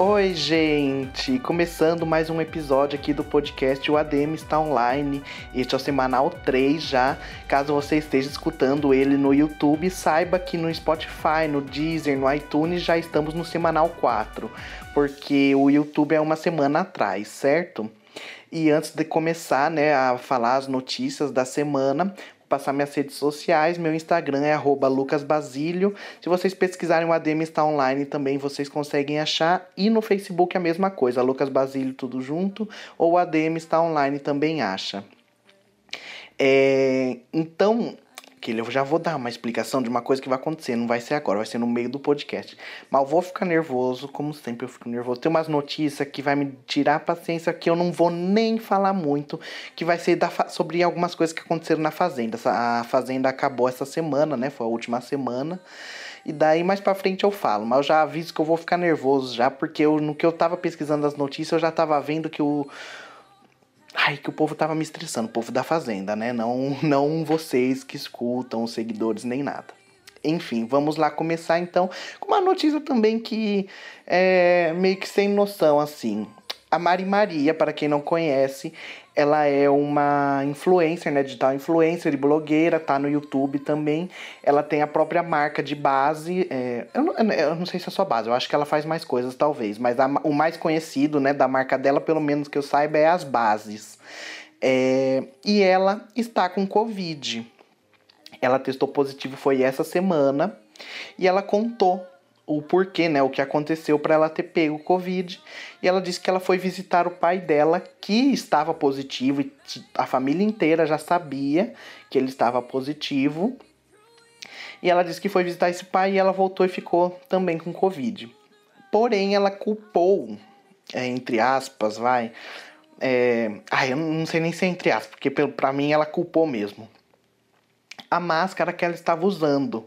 Oi, gente! Começando mais um episódio aqui do podcast O ADM está online. Este é o semanal 3 já. Caso você esteja escutando ele no YouTube, saiba que no Spotify, no Deezer, no iTunes já estamos no semanal 4, porque o YouTube é uma semana atrás, certo? E antes de começar, né, a falar as notícias da semana, passar minhas redes sociais. Meu Instagram é lucasbasilio. Se vocês pesquisarem o ADM está online também vocês conseguem achar. E no Facebook a mesma coisa, Lucas Basílio tudo junto. Ou o ADM está online também acha. É, então, eu já vou dar uma explicação de uma coisa que vai acontecer, não vai ser agora, vai ser no meio do podcast. Mas eu vou ficar nervoso, como sempre eu fico nervoso. Tem umas notícias que vai me tirar a paciência que eu não vou nem falar muito, que vai ser da, sobre algumas coisas que aconteceram na fazenda. A fazenda acabou essa semana, né? Foi a última semana. E daí mais para frente eu falo, mas eu já aviso que eu vou ficar nervoso já, porque eu, no que eu tava pesquisando as notícias, eu já tava vendo que o Ai, que o povo tava me estressando, o povo da fazenda, né? Não, não vocês que escutam, os seguidores, nem nada. Enfim, vamos lá começar então com uma notícia também que é meio que sem noção, assim. A Mari Maria, para quem não conhece, ela é uma influencer, né, digital influencer e blogueira, tá no YouTube também. Ela tem a própria marca de base. É, eu, não, eu, não, sei se é só base, eu acho que ela faz mais coisas, talvez. Mas a, o mais conhecido, né, da marca dela, pelo menos que eu saiba, é as bases. É, e ela está com Covid. Ela testou positivo foi essa semana. E ela contou o porquê, né, o que aconteceu para ela ter pego Covid. E ela disse que ela foi visitar o pai dela, que estava positivo, e a família inteira já sabia que ele estava positivo. E ela disse que foi visitar esse pai e ela voltou e ficou também com Covid. Porém, ela culpou, é, entre aspas, vai. É, ai, eu não sei nem se é entre aspas, porque para mim ela culpou mesmo a máscara que ela estava usando,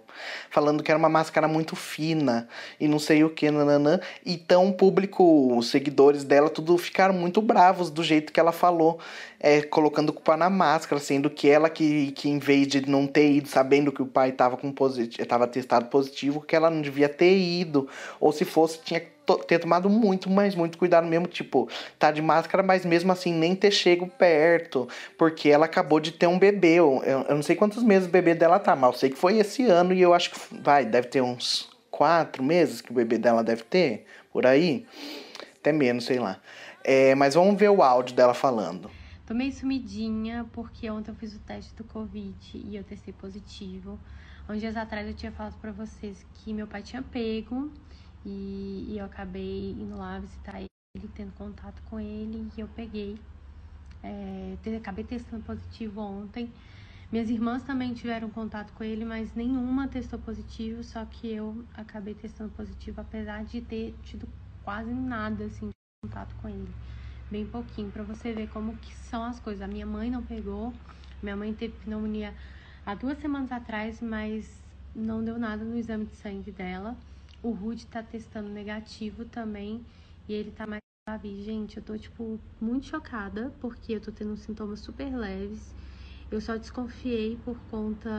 falando que era uma máscara muito fina e não sei o que, nananã. Então o público, os seguidores dela, tudo ficaram muito bravos do jeito que ela falou, é, colocando culpa na máscara, sendo que ela que, que em vez de não ter ido, sabendo que o pai estava com positivo, estava testado positivo, que ela não devia ter ido, ou se fosse tinha ter tomado muito, mas muito cuidado mesmo, tipo, tá de máscara, mas mesmo assim nem ter chego perto, porque ela acabou de ter um bebê. Eu, eu não sei quantos meses o bebê dela tá, mas eu sei que foi esse ano e eu acho que vai, deve ter uns quatro meses que o bebê dela deve ter, por aí. Até menos, sei lá. É, mas vamos ver o áudio dela falando. Tô meio sumidinha porque ontem eu fiz o teste do Covid e eu testei positivo. Uns dias atrás eu tinha falado para vocês que meu pai tinha pego e, e eu acabei indo lá visitar ele, tendo contato com ele, e eu peguei. É, acabei testando positivo ontem. Minhas irmãs também tiveram contato com ele, mas nenhuma testou positivo, só que eu acabei testando positivo, apesar de ter tido quase nada assim de contato com ele. Bem pouquinho, para você ver como que são as coisas. A minha mãe não pegou, minha mãe teve pneumonia há duas semanas atrás, mas não deu nada no exame de sangue dela. O Rude tá testando negativo também e ele tá mais grave. Gente, eu tô, tipo, muito chocada porque eu tô tendo sintomas super leves. Eu só desconfiei por conta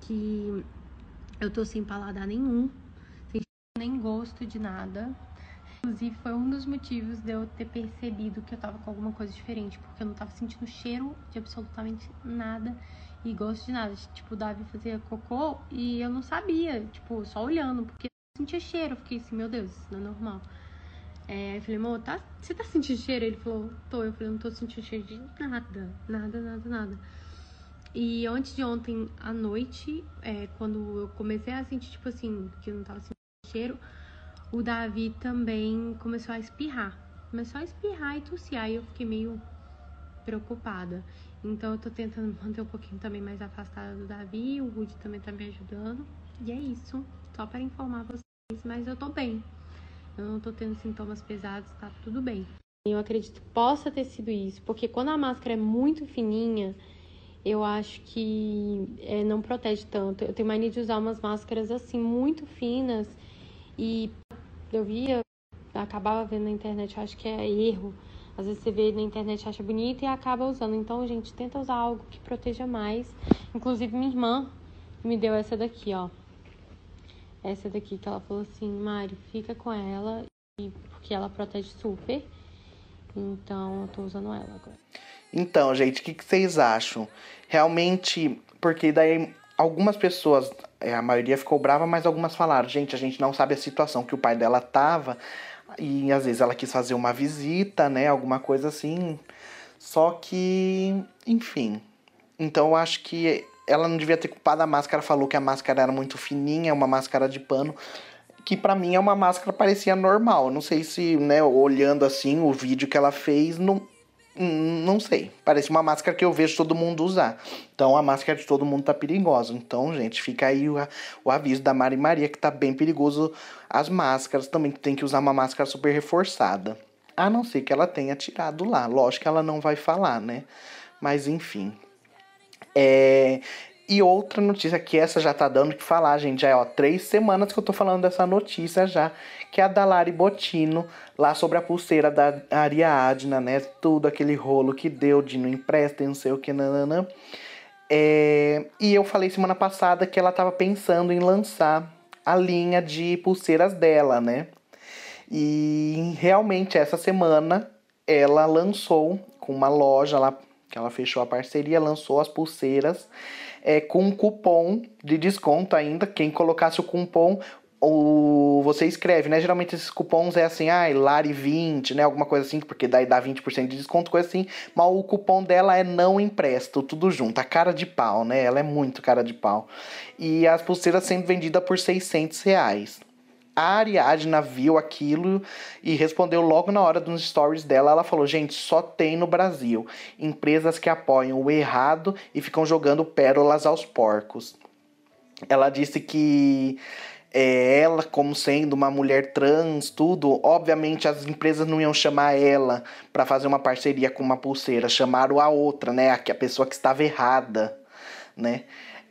que eu tô sem paladar nenhum, sem nem gosto de nada. Inclusive, foi um dos motivos de eu ter percebido que eu tava com alguma coisa diferente, porque eu não tava sentindo cheiro de absolutamente nada e gosto de nada. Tipo, o Davi fazia cocô e eu não sabia, tipo, só olhando, porque eu sentia cheiro. Eu fiquei assim, meu Deus, isso não é normal. É, eu falei, amor, tá, você tá sentindo cheiro? Ele falou, tô. Eu falei, não tô sentindo cheiro de nada, nada, nada, nada. E antes de ontem à noite, é, quando eu comecei a sentir, tipo assim, que eu não tava sentindo cheiro, o Davi também começou a espirrar. Começou a espirrar e tossir. Aí eu fiquei meio preocupada. Então eu tô tentando manter um pouquinho também mais afastada do Davi, o Rude também tá me ajudando. E é isso, só para informar vocês, mas eu tô bem. Eu não tô tendo sintomas pesados, tá tudo bem. Eu acredito que possa ter sido isso, porque quando a máscara é muito fininha, eu acho que é, não protege tanto. Eu tenho mania de usar umas máscaras assim, muito finas, e eu via, acabava vendo na internet, acho que é erro às vezes você vê na internet acha bonito e acaba usando. Então, gente, tenta usar algo que proteja mais. Inclusive, minha irmã me deu essa daqui, ó. Essa daqui que ela falou assim, Mari, fica com ela. porque ela protege super. Então eu tô usando ela agora. Então, gente, o que, que vocês acham? Realmente, porque daí algumas pessoas, é, a maioria ficou brava, mas algumas falaram, gente, a gente não sabe a situação que o pai dela tava. E às vezes ela quis fazer uma visita, né? Alguma coisa assim. Só que, enfim. Então eu acho que ela não devia ter culpado a máscara, falou que a máscara era muito fininha, uma máscara de pano, que para mim é uma máscara parecia normal. Não sei se, né, olhando assim o vídeo que ela fez, não não sei. Parece uma máscara que eu vejo todo mundo usar. Então a máscara de todo mundo tá perigosa. Então, gente, fica aí o, o aviso da Mari Maria que tá bem perigoso as máscaras. Também tem que usar uma máscara super reforçada. A não ser que ela tenha tirado lá. Lógico que ela não vai falar, né? Mas enfim. É, e outra notícia que essa já tá dando que falar, gente. Já é ó, três semanas que eu tô falando dessa notícia já. Que é a da Lari Botino, lá sobre a pulseira da Ariadna, né? Tudo aquele rolo que deu de não empresta, não sei o que, nananã. É, e eu falei semana passada que ela tava pensando em lançar a linha de pulseiras dela, né? E realmente essa semana ela lançou com uma loja lá que ela fechou a parceria, lançou as pulseiras é, com um cupom de desconto ainda. Quem colocasse o cupom, o, você escreve, né? Geralmente esses cupons é assim, ah, Lari20, né? Alguma coisa assim, porque daí dá 20% de desconto, coisa assim. Mas o cupom dela é não empresto, tudo junto. A cara de pau, né? Ela é muito cara de pau. E as pulseiras sendo vendidas por 600 reais. A Ariadna viu aquilo e respondeu logo na hora dos stories dela. Ela falou: gente, só tem no Brasil empresas que apoiam o errado e ficam jogando pérolas aos porcos. Ela disse que é, ela, como sendo uma mulher trans, tudo, obviamente as empresas não iam chamar ela para fazer uma parceria com uma pulseira, chamaram a outra, né? A, a pessoa que estava errada, né?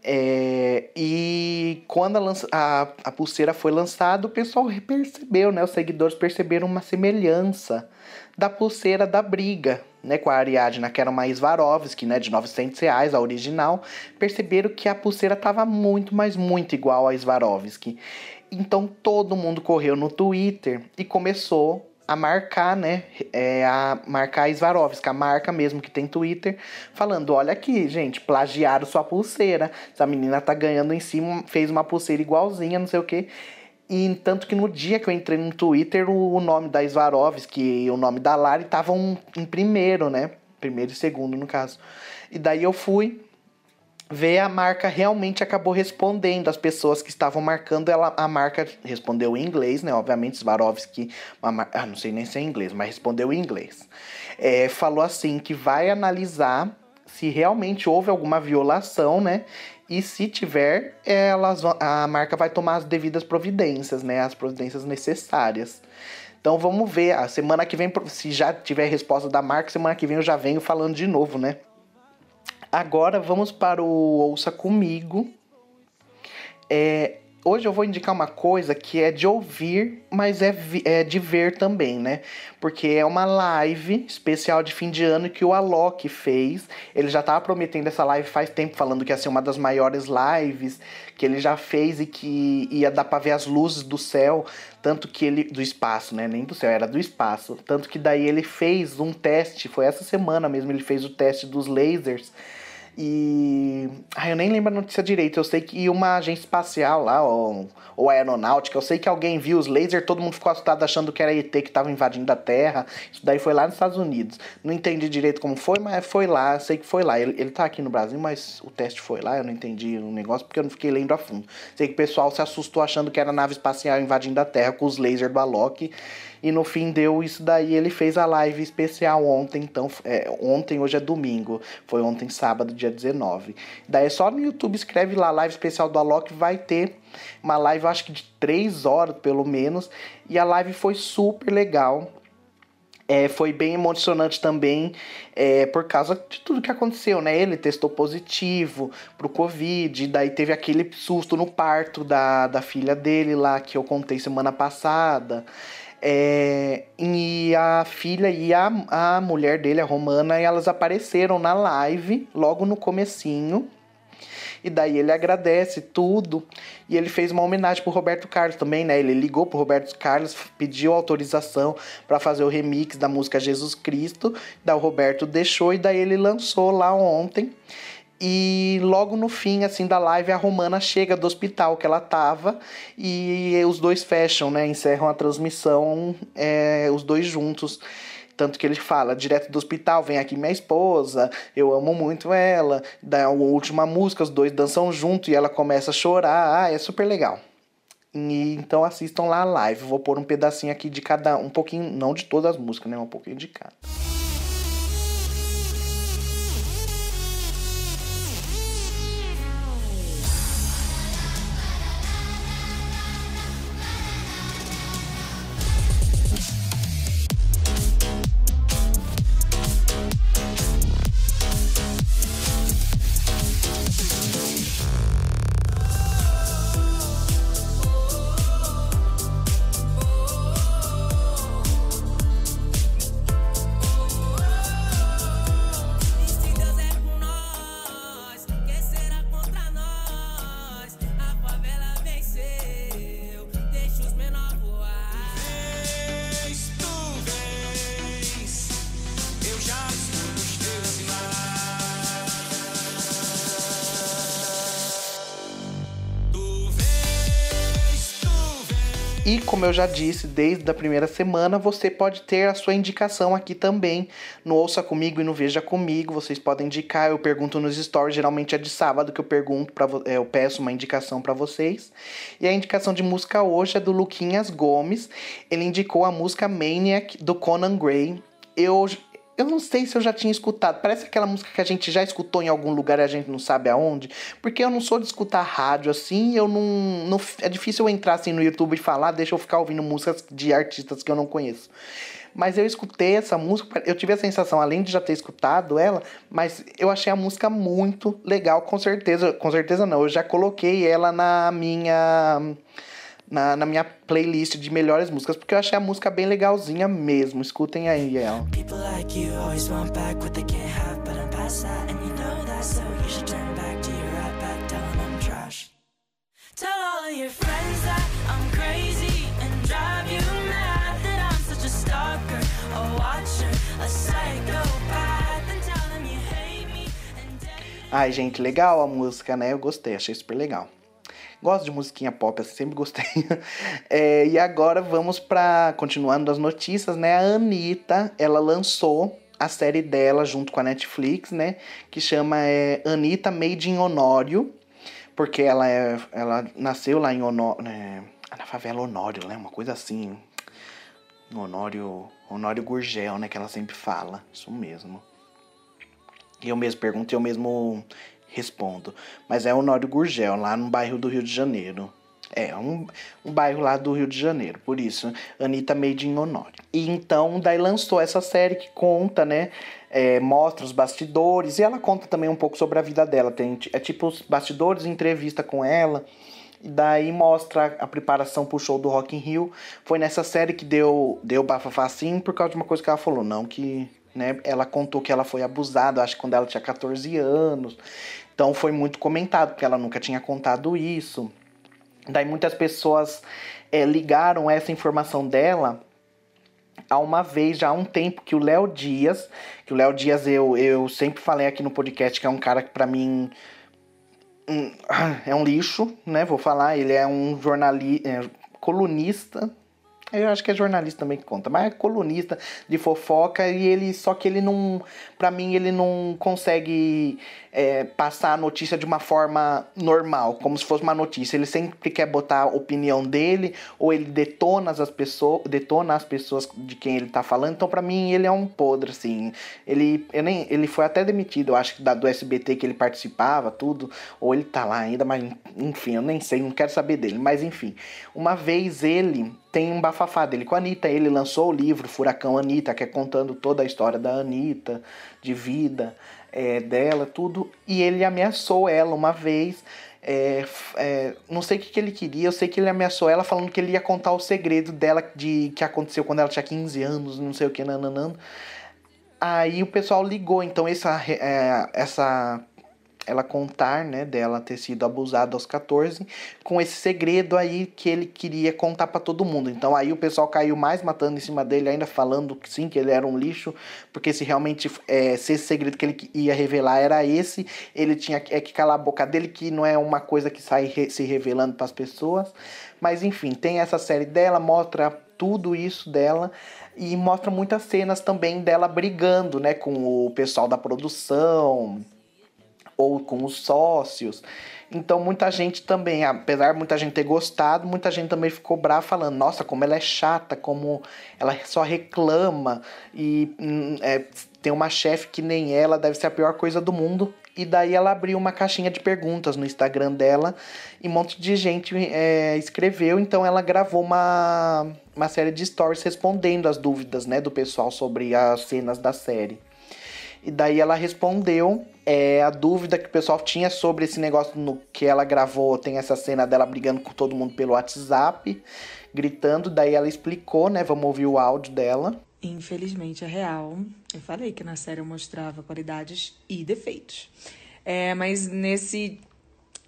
É, e quando a, lança, a, a, pulseira foi lançada, o pessoal percebeu, né? Os seguidores perceberam uma semelhança da pulseira da briga, né? Com a Ariadna, que era uma Swarovski, né? De 900 reais, a original. Perceberam que a pulseira estava muito, mas muito igual a Swarovski. Então todo mundo correu no Twitter e começou a marcar, né? É, a marcar a Svarovska, a marca mesmo que tem Twitter, falando: olha aqui, gente, plagiaram sua pulseira. Essa menina tá ganhando em cima, fez uma pulseira igualzinha, não sei o quê. E tanto que no dia que eu entrei no Twitter, o, nome da Svarovski e o nome da Lari estavam em primeiro, né? Primeiro e segundo, no caso. E daí eu fui ver a marca realmente acabou respondendo as pessoas que estavam marcando ela a marca respondeu em inglês né obviamente Swarovski mar... ah, não sei nem se é inglês mas respondeu em inglês é, falou assim que vai analisar se realmente houve alguma violação né e se tiver elas a marca vai tomar as devidas providências né? As providências necessárias. Então vamos ver. A semana que vem se já tiver resposta da marca semana que vem eu já venho falando de novo né? Agora vamos para o Ouça Comigo. É, hoje eu vou indicar uma coisa que é de ouvir, mas é, é de ver também, né? Porque é uma live especial de fim de ano que o Alok fez. Ele já estava prometendo essa live faz tempo, falando que ia ser uma das maiores lives que ele já fez e que ia dar para ver as luzes do céu, tanto que ele do espaço, né? Nem do céu, era do espaço. Tanto que daí ele fez um teste, foi essa semana mesmo, ele fez o teste dos lasers e. Ah, eu nem lembro a notícia direito. Eu sei que uma agência espacial lá, ou, ou aeronáutica, eu sei que alguém viu os lasers, todo mundo ficou assustado achando que era ET que estava invadindo a Terra. Isso daí foi lá nos Estados Unidos. Não entendi direito como foi, mas foi lá, eu sei que foi lá. Ele, ele tá aqui no Brasil, mas o teste foi lá, eu não entendi o negócio porque eu não fiquei lendo a fundo. Sei que o pessoal se assustou achando que era nave espacial invadindo a Terra com os lasers do Alok. E no fim deu isso daí. Ele fez a live especial ontem, então. É, ontem, hoje é domingo. Foi ontem, sábado, dia 19. Daí é só no YouTube, escreve lá, live especial do Alok, vai ter uma live, acho que de 3 horas pelo menos. E a live foi super legal. É, foi bem emocionante também é, por causa de tudo que aconteceu, né? Ele testou positivo pro Covid, daí teve aquele susto no parto da, da filha dele lá que eu contei semana passada. É, e a filha e a, a mulher dele, a Romana, elas apareceram na live logo no comecinho. E daí ele agradece tudo. E ele fez uma homenagem pro Roberto Carlos também, né? Ele ligou pro Roberto Carlos, pediu autorização para fazer o remix da música Jesus Cristo. Daí o Roberto deixou e daí ele lançou lá ontem. E logo no fim, assim, da live, a Romana chega do hospital que ela tava e os dois fecham, né? Encerram a transmissão, é, os dois juntos. Tanto que ele fala, direto do hospital, vem aqui minha esposa, eu amo muito ela. Da a última música, os dois dançam junto e ela começa a chorar. Ah, é super legal. E, então assistam lá a live. Vou pôr um pedacinho aqui de cada, um pouquinho, não de todas as músicas, né? Um pouquinho de cada. E como eu já disse, desde a primeira semana, você pode ter a sua indicação aqui também no Ouça Comigo e no Veja Comigo. Vocês podem indicar, eu pergunto nos stories, geralmente é de sábado que eu pergunto para é, eu peço uma indicação para vocês. E a indicação de música hoje é do Luquinhas Gomes. Ele indicou a música Maniac do Conan Gray. Eu eu não sei se eu já tinha escutado. Parece aquela música que a gente já escutou em algum lugar e a gente não sabe aonde. Porque eu não sou de escutar rádio assim. Eu não, não. É difícil eu entrar assim no YouTube e falar, deixa eu ficar ouvindo músicas de artistas que eu não conheço. Mas eu escutei essa música, eu tive a sensação, além de já ter escutado ela, mas eu achei a música muito legal, com certeza. Com certeza não, eu já coloquei ela na minha na, na minha playlist de melhores músicas, porque eu achei a música bem legalzinha mesmo. Escutem aí ela. People like you always want back what they can't have, but I'm past that, and you know that, so you should turn back to your right back, tell them I'm trash. Tell all of your friends that I'm crazy and drive you mad, that I'm such a stalker, a watcher, a psychopath, and tell them you hate me. Ai, gente, legal a música, né? Eu gostei, achei super legal. Gosto de musiquinha pop, assim, sempre gostei. é, e agora vamos para continuando as notícias, né? A Anitta, ela lançou a série dela junto com a Netflix, né? Que chama é, Anitta Made in Honório, porque ela é, ela nasceu lá em Honório, né? na favela Honório, né? Uma coisa assim. Honório, Honório Gurgel, né? Que ela sempre fala, isso mesmo. E eu mesmo pergunto, eu mesmo respondo. Mas é Honório Gurgel, lá no bairro do Rio de Janeiro. É, um, um bairro lá do Rio de Janeiro, por isso, Anitta Made in Honório. E então, daí lançou essa série que conta, né, é, mostra os bastidores, e ela conta também um pouco sobre a vida dela, tem, é tipo os bastidores, entrevista com ela, e daí mostra a preparação pro show do Rock in Rio. Foi nessa série que deu, deu bafafá assim, por causa de uma coisa que ela falou, não, que né? Ela contou que ela foi abusada, acho que quando ela tinha 14 anos. Então foi muito comentado, porque ela nunca tinha contado isso. Daí muitas pessoas é, ligaram essa informação dela há uma vez, já há um tempo, que o Léo Dias, que o Léo Dias eu, eu sempre falei aqui no podcast que é um cara que para mim um, é um lixo, né? Vou falar, ele é um jornalista, é, colunista, eu acho que é jornalista também que conta, mas é colunista de fofoca e ele só que ele não, para mim ele não consegue é, passar a notícia de uma forma normal, como se fosse uma notícia. Ele sempre quer botar a opinião dele, ou ele detona as pessoas, detona as pessoas de quem ele tá falando. Então, para mim, ele é um podre, assim. Ele, eu nem, ele foi até demitido, eu acho que da, do SBT que ele participava, tudo. Ou ele tá lá ainda, mas enfim, eu nem sei, não quero saber dele. Mas enfim, uma vez ele tem um bafafá dele com a Anitta. Ele lançou o livro Furacão Anitta, que é contando toda a história da Anitta, de vida é, dela, tudo, e ele ameaçou ela uma vez. É, é, não sei o que, que, ele queria, eu sei que ele ameaçou ela falando que ele ia contar o segredo dela de que aconteceu quando ela tinha 15 anos, não sei o que, nananã. Aí o pessoal ligou, então essa, é, essa ela contar, né, dela ter sido abusada aos 14, com esse segredo aí que ele queria contar para todo mundo. Então aí o pessoal caiu mais matando em cima dele, ainda falando que sim, que ele era um lixo, porque se realmente é, se esse segredo que ele ia revelar era esse, ele tinha é que calar a boca dele, que não é uma coisa que sai re, se revelando para as pessoas. Mas enfim, tem essa série dela, mostra tudo isso dela e mostra muitas cenas também dela brigando, né, com o pessoal da produção ou com os sócios. Então muita gente também, apesar de muita gente ter gostado, muita gente também ficou brava falando, nossa, como ela é chata, como ela só reclama e hum, é, tem uma chefe que nem ela, deve ser a pior coisa do mundo. E daí ela abriu uma caixinha de perguntas no Instagram dela e um monte de gente é, escreveu. Então ela gravou uma, uma série de stories respondendo as dúvidas né, do pessoal sobre as cenas da série. E daí ela respondeu é, a dúvida que o pessoal tinha sobre esse negócio no que ela gravou. Tem essa cena dela brigando com todo mundo pelo WhatsApp, gritando. Daí ela explicou, né? Vamos ouvir o áudio dela. Infelizmente é real. Eu falei que na série eu mostrava qualidades e defeitos. É, mas nesse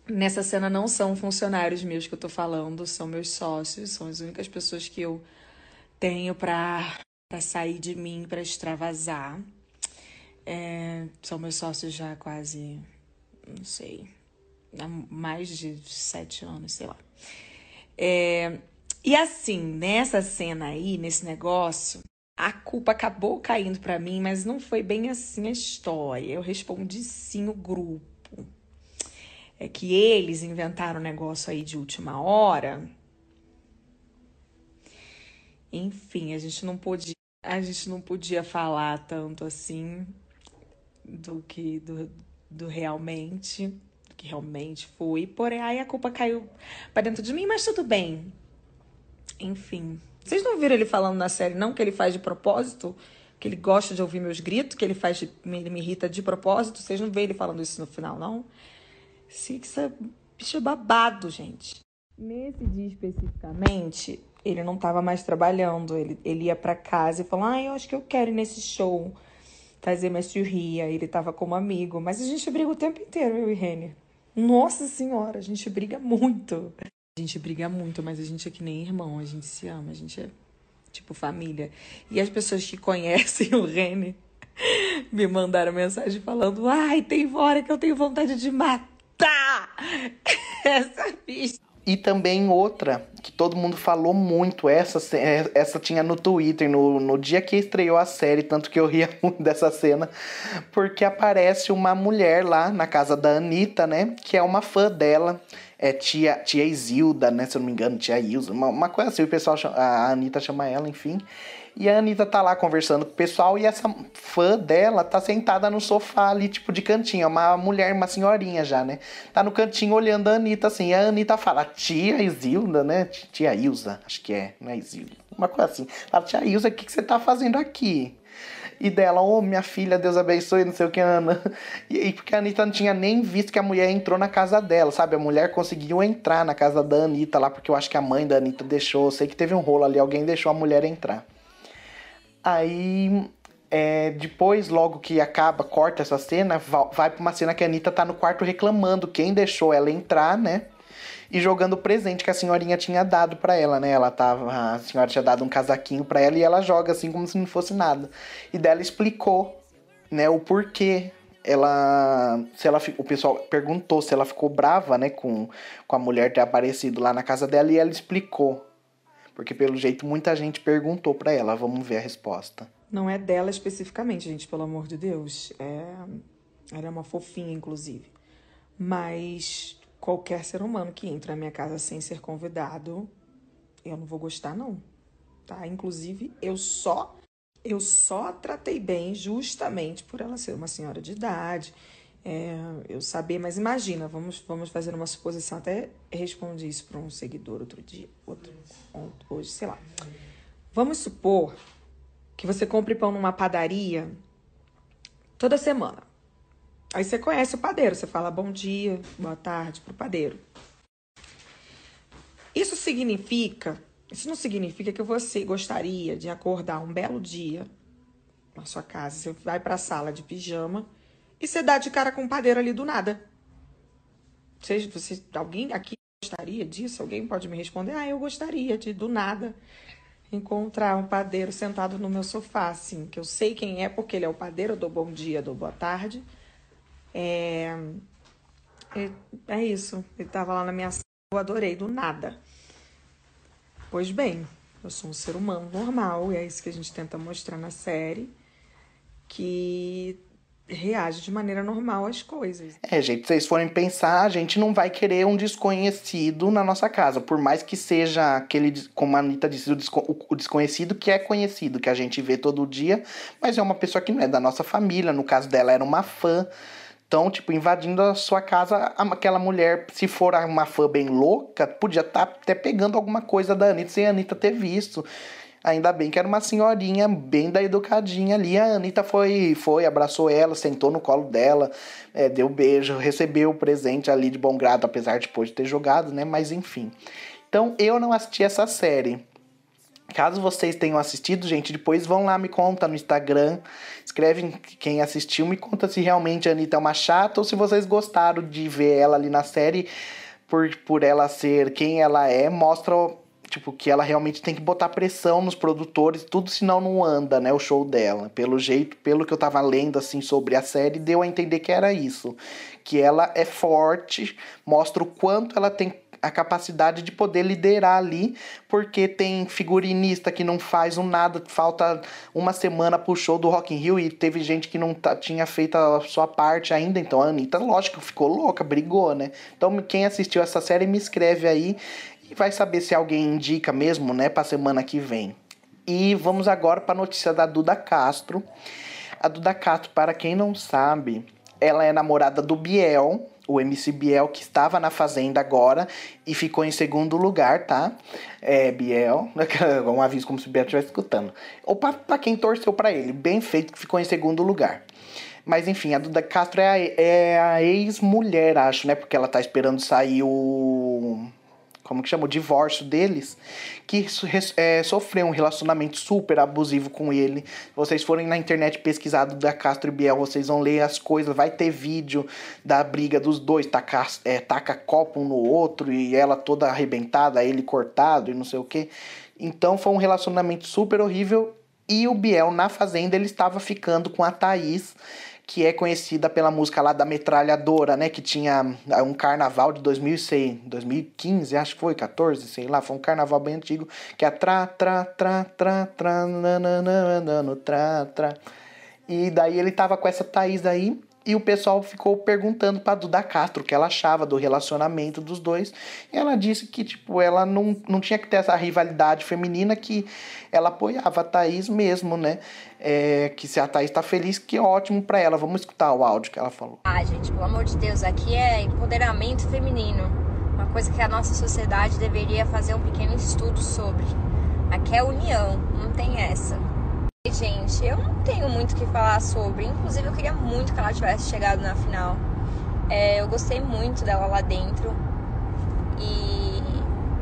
nessa cena não são funcionários meus que eu tô falando, são meus sócios, são as únicas pessoas que eu tenho para para sair de mim, para extravasar. É, são meus sócios já quase, não sei, há mais de sete anos, sei lá. É, e assim, nessa cena aí, nesse negócio, a culpa acabou caindo para mim, mas não foi bem assim a história. Eu respondi sim o grupo. É que eles inventaram um negócio aí de última hora. Enfim, a gente não podia, a gente não podia falar tanto assim do que do, do realmente, do que realmente foi. Porém, aí a culpa caiu para dentro de mim, mas tudo bem. Enfim, vocês não viram ele falando na série, não? Que ele faz de propósito? Que ele gosta de ouvir meus gritos? Que ele faz de, ele me irrita de propósito? Vocês não viram ele falando isso no final, não? É bicho babado, gente. Nesse dia especificamente, ele não estava mais trabalhando. Ele, ele ia para casa e falou: Ah, eu acho que eu quero ir nesse show fazer minha cirria. Ele estava como amigo. Mas a gente briga o tempo inteiro, eu e Rene. Nossa senhora, a gente briga muito. A gente briga muito, mas a gente é que nem irmão, a gente se ama, a gente é tipo família. E as pessoas que conhecem o Rene me mandaram mensagem falando: ai, tem hora que eu tenho vontade de matar essa bicha. E também outra que todo mundo falou muito, essa, essa tinha no Twitter, no, no dia que estreou a série, tanto que eu ria muito dessa cena, porque aparece uma mulher lá na casa da Anitta, né? Que é uma fã dela é tia, tia Isilda, né? Se eu não me engano, tia Ilza, uma, uma coisa assim, o pessoal, chama, a Anitta chama ela, enfim. E a Anitta tá lá conversando com o pessoal e essa fã dela tá sentada no sofá ali, tipo de cantinho. É uma mulher, uma senhorinha já, né? Tá no cantinho olhando a Anitta assim. E a Anitta fala, tia Isilda, né? Tia Ilza, acho que é, não é Isilda. Uma coisa assim. Fala, tia Ilza, o que, que você tá fazendo aqui? E dela, ô oh, minha filha, Deus abençoe, não sei o que, Ana. E, e porque a Anitta não tinha nem visto que a mulher entrou na casa dela, sabe? A mulher conseguiu entrar na casa da Anitta lá, porque eu acho que a mãe da Anitta deixou. Sei que teve um rolo ali, alguém deixou a mulher entrar. Aí é, depois, logo que acaba, corta essa cena, vai pra uma cena que a Anitta tá no quarto reclamando quem deixou ela entrar, né? e jogando o presente que a senhorinha tinha dado para ela, né? Ela tava, a senhora tinha dado um casaquinho para ela e ela joga assim como se não fosse nada. E dela explicou, né, o porquê ela se ela o pessoal perguntou se ela ficou brava, né, com, com a mulher ter aparecido lá na casa dela e ela explicou. Porque pelo jeito muita gente perguntou para ela, vamos ver a resposta. Não é dela especificamente, gente, pelo amor de Deus. É ela é uma fofinha inclusive. Mas qualquer ser humano que entra na minha casa sem ser convidado, eu não vou gostar não, tá? Inclusive, eu só eu só tratei bem justamente por ela ser uma senhora de idade, é, eu saber, mas imagina, vamos, vamos fazer uma suposição, até respondi isso para um seguidor outro dia, outro, hoje, sei lá. Vamos supor que você compre pão numa padaria toda semana. Aí você conhece o padeiro, você fala bom dia, boa tarde pro padeiro. Isso significa, isso não significa que você gostaria de acordar um belo dia na sua casa, você vai para a sala de pijama e você dá de cara com o padeiro ali do nada. Seja você, alguém aqui gostaria disso? Alguém pode me responder? Ah, eu gostaria de, do nada, encontrar um padeiro sentado no meu sofá, assim, que eu sei quem é, porque ele é o padeiro, eu dou bom dia, dou boa tarde. É, é, é isso. Ele estava lá na minha sala, eu adorei, do nada. Pois bem, eu sou um ser humano normal, e é isso que a gente tenta mostrar na série, que reage de maneira normal às coisas. É, gente, se vocês forem pensar, a gente não vai querer um desconhecido na nossa casa, por mais que seja aquele, como a Anitta disse, o desconhecido que é conhecido, que a gente vê todo dia, mas é uma pessoa que não é da nossa família, no caso dela era uma fã. Então, tipo, invadindo a sua casa, aquela mulher, se for uma fã bem louca, podia estar tá até pegando alguma coisa da Anitta sem a Anitta ter visto. Ainda bem que era uma senhorinha bem da educadinha ali. A Anitta foi, foi abraçou ela, sentou no colo dela, é, deu beijo, recebeu o presente ali de bom grado, apesar de depois de ter jogado, né? Mas enfim. Então eu não assisti essa série. Caso vocês tenham assistido, gente, depois vão lá, me conta no Instagram. Escreve quem assistiu, me conta se realmente a Anitta é uma chata ou se vocês gostaram de ver ela ali na série por, por ela ser quem ela é. Mostra tipo, que ela realmente tem que botar pressão nos produtores, tudo senão não anda, né, o show dela. Pelo jeito, pelo que eu tava lendo assim sobre a série, deu a entender que era isso, que ela é forte, mostra o quanto ela tem a capacidade de poder liderar ali, porque tem figurinista que não faz um nada, falta uma semana pro show do Rock in Rio e teve gente que não tá, tinha feito a sua parte ainda, então a Anitta, lógico, ficou louca, brigou, né? Então quem assistiu essa série me escreve aí e vai saber se alguém indica mesmo, né, para semana que vem. E vamos agora para a notícia da Duda Castro. A Duda Castro, para quem não sabe, ela é namorada do Biel, o MC Biel, que estava na Fazenda agora e ficou em segundo lugar, tá? É, Biel, um aviso como se o Biel estivesse escutando. Ou para quem torceu para ele, bem feito que ficou em segundo lugar. Mas enfim, a Duda Castro é a, é a ex-mulher, acho, né? Porque ela tá esperando sair o como que chama, o divórcio deles, que é, sofreu um relacionamento super abusivo com ele. Se vocês forem na internet pesquisado da Castro e Biel, vocês vão ler as coisas, vai ter vídeo da briga dos dois, taca, é, taca copo um no outro e ela toda arrebentada, ele cortado e não sei o que. Então foi um relacionamento super horrível e o Biel na fazenda ele estava ficando com a Thaís que é conhecida pela música lá da Metralhadora, né? Que tinha ah, um carnaval de 2006, 2015, acho que foi, 14, sei lá, foi um carnaval bem antigo, que é tra, tra, tra, tra, tra, nananana, tra, tra. E daí ele tava com essa Thaís aí, e o pessoal ficou perguntando pra Duda Castro o que ela achava do relacionamento dos dois. E ela disse que, tipo, ela não, não tinha que ter essa rivalidade feminina, que ela apoiava a Thaís mesmo, né? É, que se a Thaís tá feliz, que ótimo pra ela. Vamos escutar o áudio que ela falou. Ah, gente, pelo amor de Deus, aqui é empoderamento feminino. Uma coisa que a nossa sociedade deveria fazer um pequeno estudo sobre. Aqui é união, não tem essa. Gente, eu não tenho muito o que falar sobre. Inclusive, eu queria muito que ela tivesse chegado na final. É, eu gostei muito dela lá dentro. E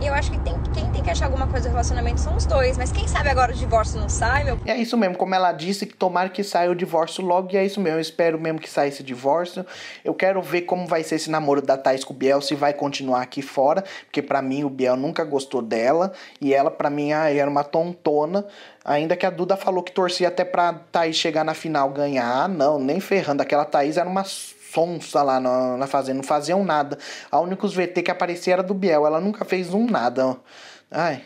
eu acho que tem, quem tem que achar alguma coisa no relacionamento são os dois. Mas quem sabe agora o divórcio não sai, meu. É isso mesmo, como ela disse, que tomara que saia o divórcio logo. E é isso mesmo, eu espero mesmo que saia esse divórcio. Eu quero ver como vai ser esse namoro da Thais com o Biel, se vai continuar aqui fora. Porque para mim o Biel nunca gostou dela. E ela, para mim, era uma tontona. Ainda que a Duda falou que torcia até pra Thaís chegar na final ganhar. Ah, não, nem ferrando. Aquela Thaís era uma sonsa lá na, na fazenda, não faziam nada. A única VT que aparecia era do Biel. Ela nunca fez um nada. Ai.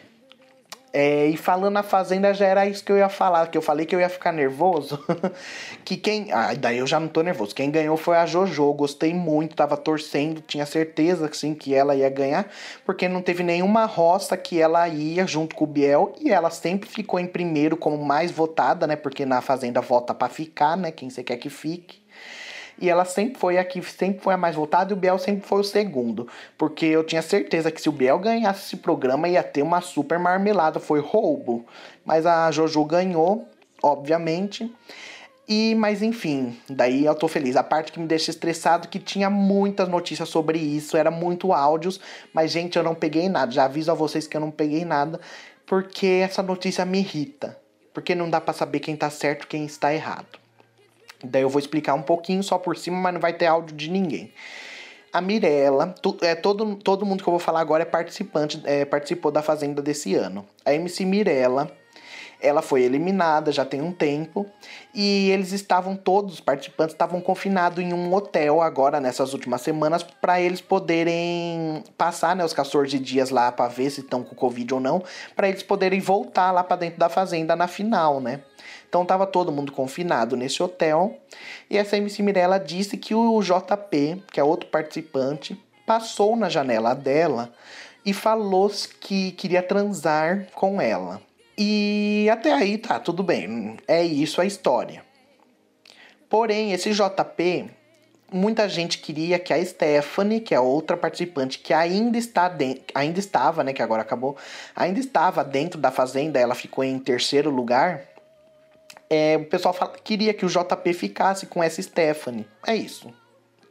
É, e falando na Fazenda já era isso que eu ia falar, que eu falei que eu ia ficar nervoso. que quem. Ah, daí eu já não tô nervoso. Quem ganhou foi a JoJo. Gostei muito, tava torcendo, tinha certeza sim, que ela ia ganhar, porque não teve nenhuma roça que ela ia junto com o Biel e ela sempre ficou em primeiro como mais votada, né? Porque na Fazenda vota para ficar, né? Quem você quer que fique. E ela sempre foi a que sempre foi a mais votada e o Biel sempre foi o segundo. Porque eu tinha certeza que se o Biel ganhasse esse programa ia ter uma super marmelada. Foi roubo. Mas a Jojo ganhou, obviamente. E, mas enfim, daí eu tô feliz. A parte que me deixa estressado que tinha muitas notícias sobre isso, era muito áudios, mas gente, eu não peguei nada. Já aviso a vocês que eu não peguei nada, porque essa notícia me irrita. Porque não dá para saber quem tá certo quem está errado. Daí eu vou explicar um pouquinho só por cima, mas não vai ter áudio de ninguém. A Mirella, tu, é, todo, todo mundo que eu vou falar agora é participante, é, participou da Fazenda desse ano. A MC Mirella, ela foi eliminada já tem um tempo e eles estavam todos, os participantes estavam confinados em um hotel agora nessas últimas semanas para eles poderem passar né, os 14 dias lá para ver se estão com Covid ou não, para eles poderem voltar lá para dentro da fazenda na final, né? Então tava todo mundo confinado nesse hotel. E essa MC Mirella disse que o JP, que é outro participante, passou na janela dela e falou que queria transar com ela. E até aí tá, tudo bem. É isso a história. Porém, esse JP, muita gente queria que a Stephanie, que é outra participante que ainda está ainda estava, né, que agora acabou, ainda estava dentro da fazenda, ela ficou em terceiro lugar é, o pessoal fala, queria que o JP ficasse com essa Stephanie. É isso.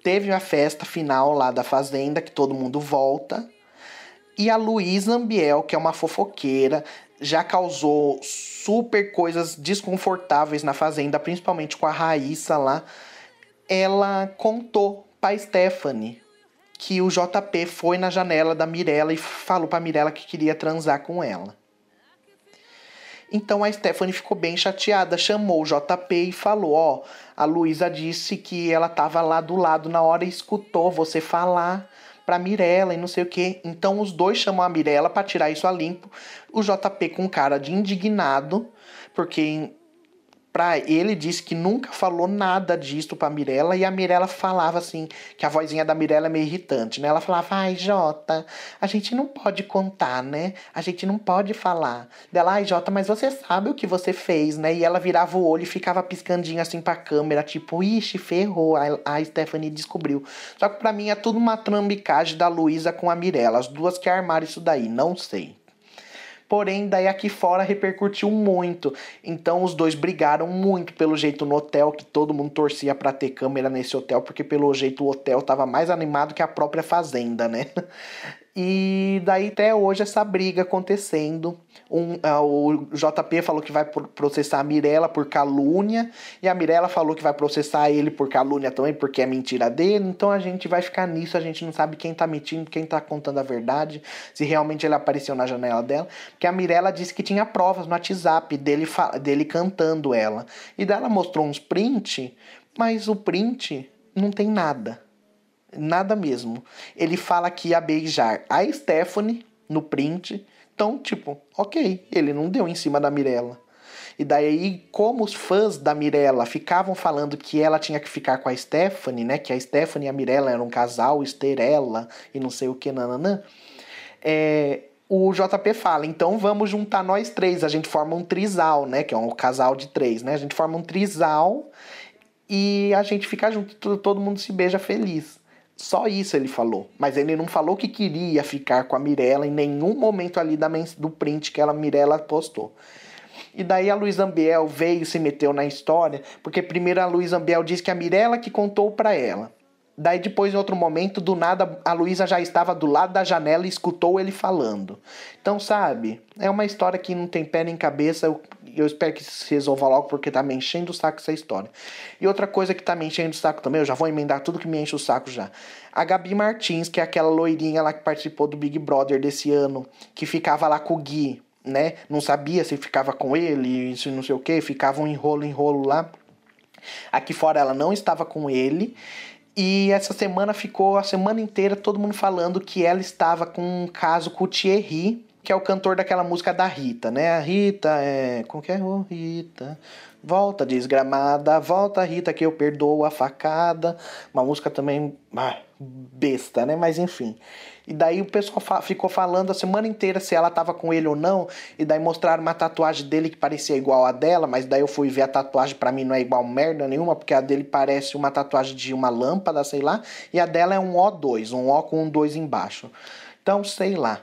Teve a festa final lá da Fazenda, que todo mundo volta. E a Luísa Ambiel, que é uma fofoqueira, já causou super coisas desconfortáveis na Fazenda, principalmente com a Raíssa lá. Ela contou pra Stephanie que o JP foi na janela da Mirella e falou pra Mirella que queria transar com ela. Então a Stephanie ficou bem chateada, chamou o JP e falou: Ó, a Luísa disse que ela tava lá do lado na hora e escutou você falar pra Mirella e não sei o que. Então os dois chamam a Mirella para tirar isso a limpo. O JP com cara de indignado, porque pra ele disse que nunca falou nada disso pra Mirella e a Mirella falava assim, que a vozinha da Mirella é meio irritante, né? Ela falava, ai, Jota, a gente não pode contar, né? A gente não pode falar. Dela, ai, Jota, mas você sabe o que você fez, né? E ela virava o olho e ficava piscandinho assim pra câmera, tipo, ixi, ferrou. A, Stephanie descobriu. Só que pra mim é tudo uma trambicagem da Luísa com a Mirella. As duas que armaram isso daí, não sei. Porém, daí aqui fora repercutiu muito. Então os dois brigaram muito pelo jeito no hotel, que todo mundo torcia para ter câmera nesse hotel, porque pelo jeito o hotel tava mais animado que a própria fazenda, né? E daí até hoje essa briga acontecendo. Um, uh, o JP falou que vai processar a Mirella por calúnia. E a Mirella falou que vai processar ele por calúnia também, porque é mentira dele. Então a gente vai ficar nisso, a gente não sabe quem tá mentindo, quem tá contando a verdade, se realmente ele apareceu na janela dela. Porque a Mirella disse que tinha provas no WhatsApp dele, dele cantando ela. E daí ela mostrou uns print, mas o print não tem nada. Nada mesmo. Ele fala que ia beijar a Stephanie no print. Então, tipo, ok, ele não deu em cima da Mirella. E daí, como os fãs da Mirella ficavam falando que ela tinha que ficar com a Stephanie, né? Que a Stephanie e a Mirella eram um casal, esterela e não sei o que, nananã. É, o JP fala, então vamos juntar nós três, a gente forma um trisal, né? Que é um casal de três, né? A gente forma um trisal e a gente fica junto, todo mundo se beija feliz. Só isso ele falou. Mas ele não falou que queria ficar com a Mirella em nenhum momento ali da, do print que a Mirella postou. E daí a Luiz Ambiel veio e se meteu na história, porque primeiro a Luiz Ambiel disse que a Mirella que contou para ela. Daí depois, em outro momento, do nada, a Luísa já estava do lado da janela e escutou ele falando. Então, sabe, é uma história que não tem pé nem cabeça. Eu, espero que se resolva logo, porque tá me enchendo o saco essa história. E outra coisa que tá me enchendo o saco também, eu já vou emendar tudo que me enche o saco já. A Gabi Martins, que é aquela loirinha lá que participou do Big Brother desse ano, que ficava lá com o Gui, né? Não sabia se ficava com ele, se não sei o que, ficava um enrolo, enrolo lá. Aqui fora ela não estava com ele. E essa semana ficou a semana inteira todo mundo falando que ela estava com um caso com o Thierry, que é o cantor daquela música da Rita, né? A Rita é. Como que é? Oh, Rita. Volta desgramada, volta Rita que eu perdoo a facada. Uma música também ah, besta, né? Mas enfim. E daí o pessoal fa ficou falando a semana inteira se ela tava com ele ou não. E daí mostraram uma tatuagem dele que parecia igual a dela, mas daí eu fui ver a tatuagem para mim não é igual merda nenhuma, porque a dele parece uma tatuagem de uma lâmpada, sei lá, e a dela é um O2, um O com um 2 embaixo. Então, sei lá.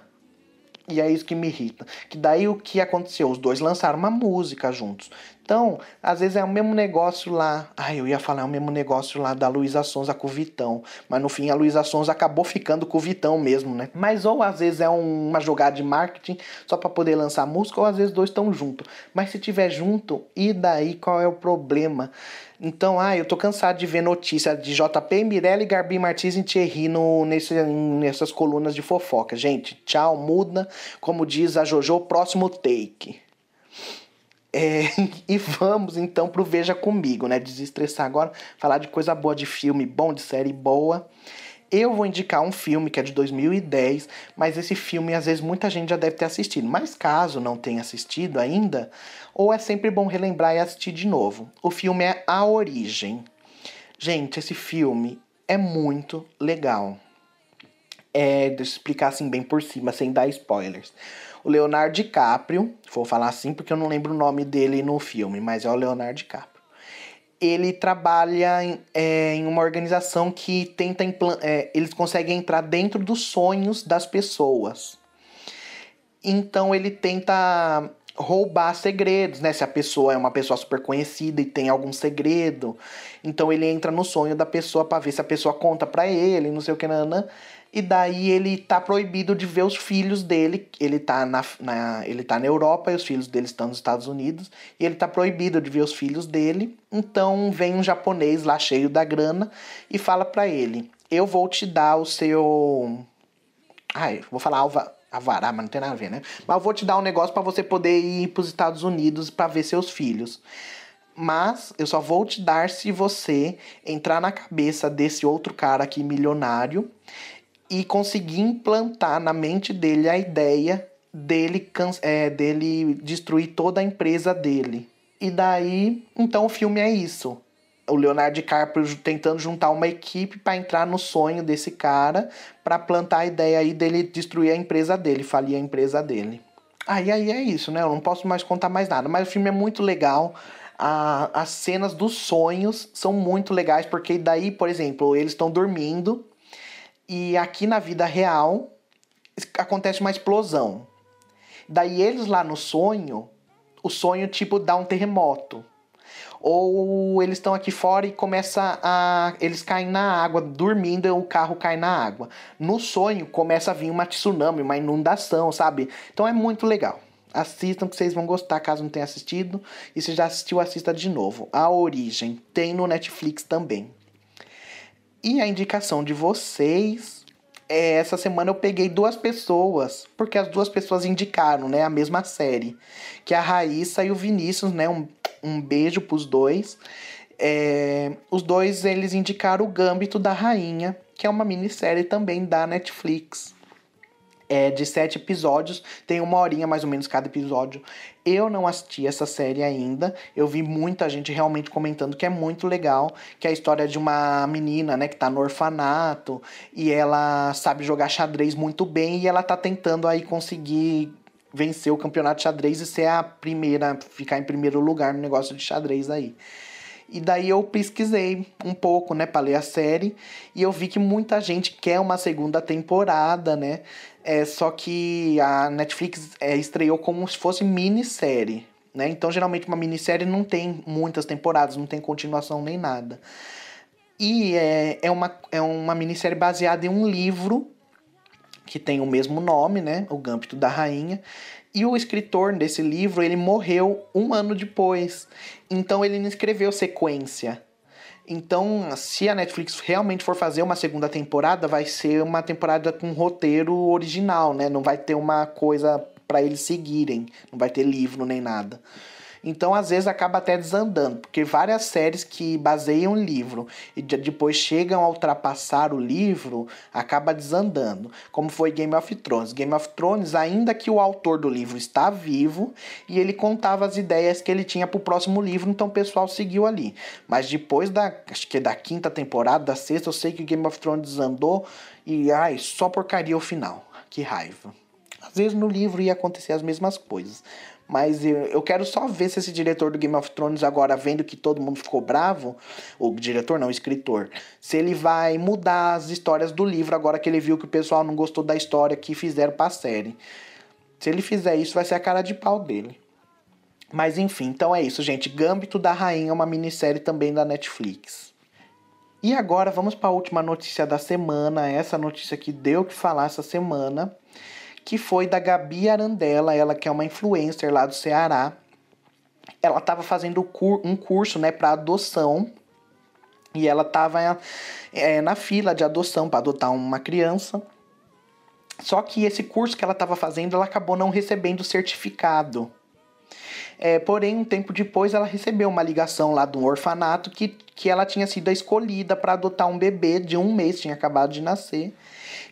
E é isso que me irrita. Que daí o que aconteceu? Os dois lançaram uma música juntos. Então, às vezes é o mesmo negócio lá. Ah, eu ia falar é o mesmo negócio lá da Luísa Sonza com o Vitão. Mas no fim a Luísa Sonza acabou ficando com o Vitão mesmo, né? Mas ou às vezes é um, uma jogada de marketing só para poder lançar música, ou às vezes dois estão juntos. Mas se tiver junto, e daí qual é o problema? Então, ah, eu tô cansado de ver notícia de JP Mirella e Garbi Martins e Thierry no, nesse, nessas colunas de fofoca. Gente, tchau, muda. Como diz a Jojo, próximo take. É, e vamos então pro Veja Comigo, né? Desestressar agora, falar de coisa boa, de filme bom, de série boa. Eu vou indicar um filme que é de 2010, mas esse filme às vezes muita gente já deve ter assistido. Mas caso não tenha assistido ainda, ou é sempre bom relembrar e assistir de novo. O filme é A Origem. Gente, esse filme é muito legal. É, deixa eu explicar assim bem por cima, sem dar spoilers. O Leonardo DiCaprio, vou falar assim porque eu não lembro o nome dele no filme, mas é o Leonardo DiCaprio ele trabalha em, é, em uma organização que tenta é, eles conseguem entrar dentro dos sonhos das pessoas. Então ele tenta roubar segredos, né? Se a pessoa é uma pessoa super conhecida e tem algum segredo, então ele entra no sonho da pessoa para ver se a pessoa conta para ele, não sei o que, nanã e daí ele tá proibido de ver os filhos dele. Ele tá na, na, ele tá na Europa e os filhos dele estão nos Estados Unidos. E ele tá proibido de ver os filhos dele. Então vem um japonês lá cheio da grana e fala para ele: Eu vou te dar o seu. Ai, vou falar alva. Avará, mas não tem nada a ver, né? Mas eu vou te dar um negócio para você poder ir para os Estados Unidos para ver seus filhos mas eu só vou te dar se você entrar na cabeça desse outro cara aqui milionário e conseguir implantar na mente dele a ideia dele, é, dele destruir toda a empresa dele. E daí, então o filme é isso. O Leonardo DiCaprio tentando juntar uma equipe para entrar no sonho desse cara, para plantar a ideia aí dele destruir a empresa dele, falir a empresa dele. Aí aí é isso, né? Eu não posso mais contar mais nada, mas o filme é muito legal. A, as cenas dos sonhos são muito legais, porque daí, por exemplo, eles estão dormindo e aqui na vida real acontece uma explosão. Daí eles lá no sonho, o sonho tipo dá um terremoto. Ou eles estão aqui fora e começa a. Eles caem na água, dormindo, e o carro cai na água. No sonho começa a vir uma tsunami, uma inundação, sabe? Então é muito legal. Assistam que vocês vão gostar caso não tenha assistido. E se já assistiu, assista de novo. A Origem tem no Netflix também. E a indicação de vocês. É, essa semana eu peguei duas pessoas, porque as duas pessoas indicaram, né, a mesma série, que é a Raíssa e o Vinícius, né, um, um beijo pros dois. É, os dois, eles indicaram o Gâmbito da Rainha, que é uma minissérie também da Netflix é de sete episódios, tem uma horinha mais ou menos cada episódio. Eu não assisti essa série ainda, eu vi muita gente realmente comentando que é muito legal, que é a história de uma menina, né, que tá no orfanato e ela sabe jogar xadrez muito bem e ela tá tentando aí conseguir vencer o campeonato de xadrez e ser a primeira, ficar em primeiro lugar no negócio de xadrez aí. E daí eu pesquisei um pouco, né, para ler a série, e eu vi que muita gente quer uma segunda temporada, né? É, só que a Netflix é, estreou como se fosse minissérie, né? Então, geralmente, uma minissérie não tem muitas temporadas, não tem continuação nem nada. E é, é, uma, é uma minissérie baseada em um livro que tem o mesmo nome, né? O Gâmpito da Rainha. E o escritor desse livro, ele morreu um ano depois. Então ele não escreveu sequência. Então, se a Netflix realmente for fazer uma segunda temporada, vai ser uma temporada com roteiro original, né? Não vai ter uma coisa para eles seguirem, não vai ter livro nem nada. Então, às vezes, acaba até desandando, porque várias séries que baseiam o livro e depois chegam a ultrapassar o livro, acaba desandando. Como foi Game of Thrones. Game of Thrones, ainda que o autor do livro está vivo e ele contava as ideias que ele tinha para o próximo livro, então o pessoal seguiu ali. Mas depois da, acho que da quinta temporada, da sexta, eu sei que Game of Thrones desandou e, ai, só porcaria o final. Que raiva. Às vezes no livro ia acontecer as mesmas coisas. Mas eu, eu quero só ver se esse diretor do Game of Thrones, agora vendo que todo mundo ficou bravo, o diretor não, o escritor, se ele vai mudar as histórias do livro agora que ele viu que o pessoal não gostou da história que fizeram pra série. Se ele fizer isso, vai ser a cara de pau dele. Mas enfim, então é isso, gente. Gambito da Rainha é uma minissérie também da Netflix. E agora vamos para a última notícia da semana. Essa notícia que deu que falar essa semana, que foi da Gabi Arandela, ela que é uma influencer lá do Ceará. Ela estava fazendo um curso, né, para adoção. E ela estava é, na fila de adoção para adotar uma criança. Só que esse curso que ela estava fazendo, ela acabou não recebendo o certificado. É, porém, um tempo depois, ela recebeu uma ligação lá de um orfanato que, que ela tinha sido escolhida para adotar um bebê de um mês, tinha acabado de nascer.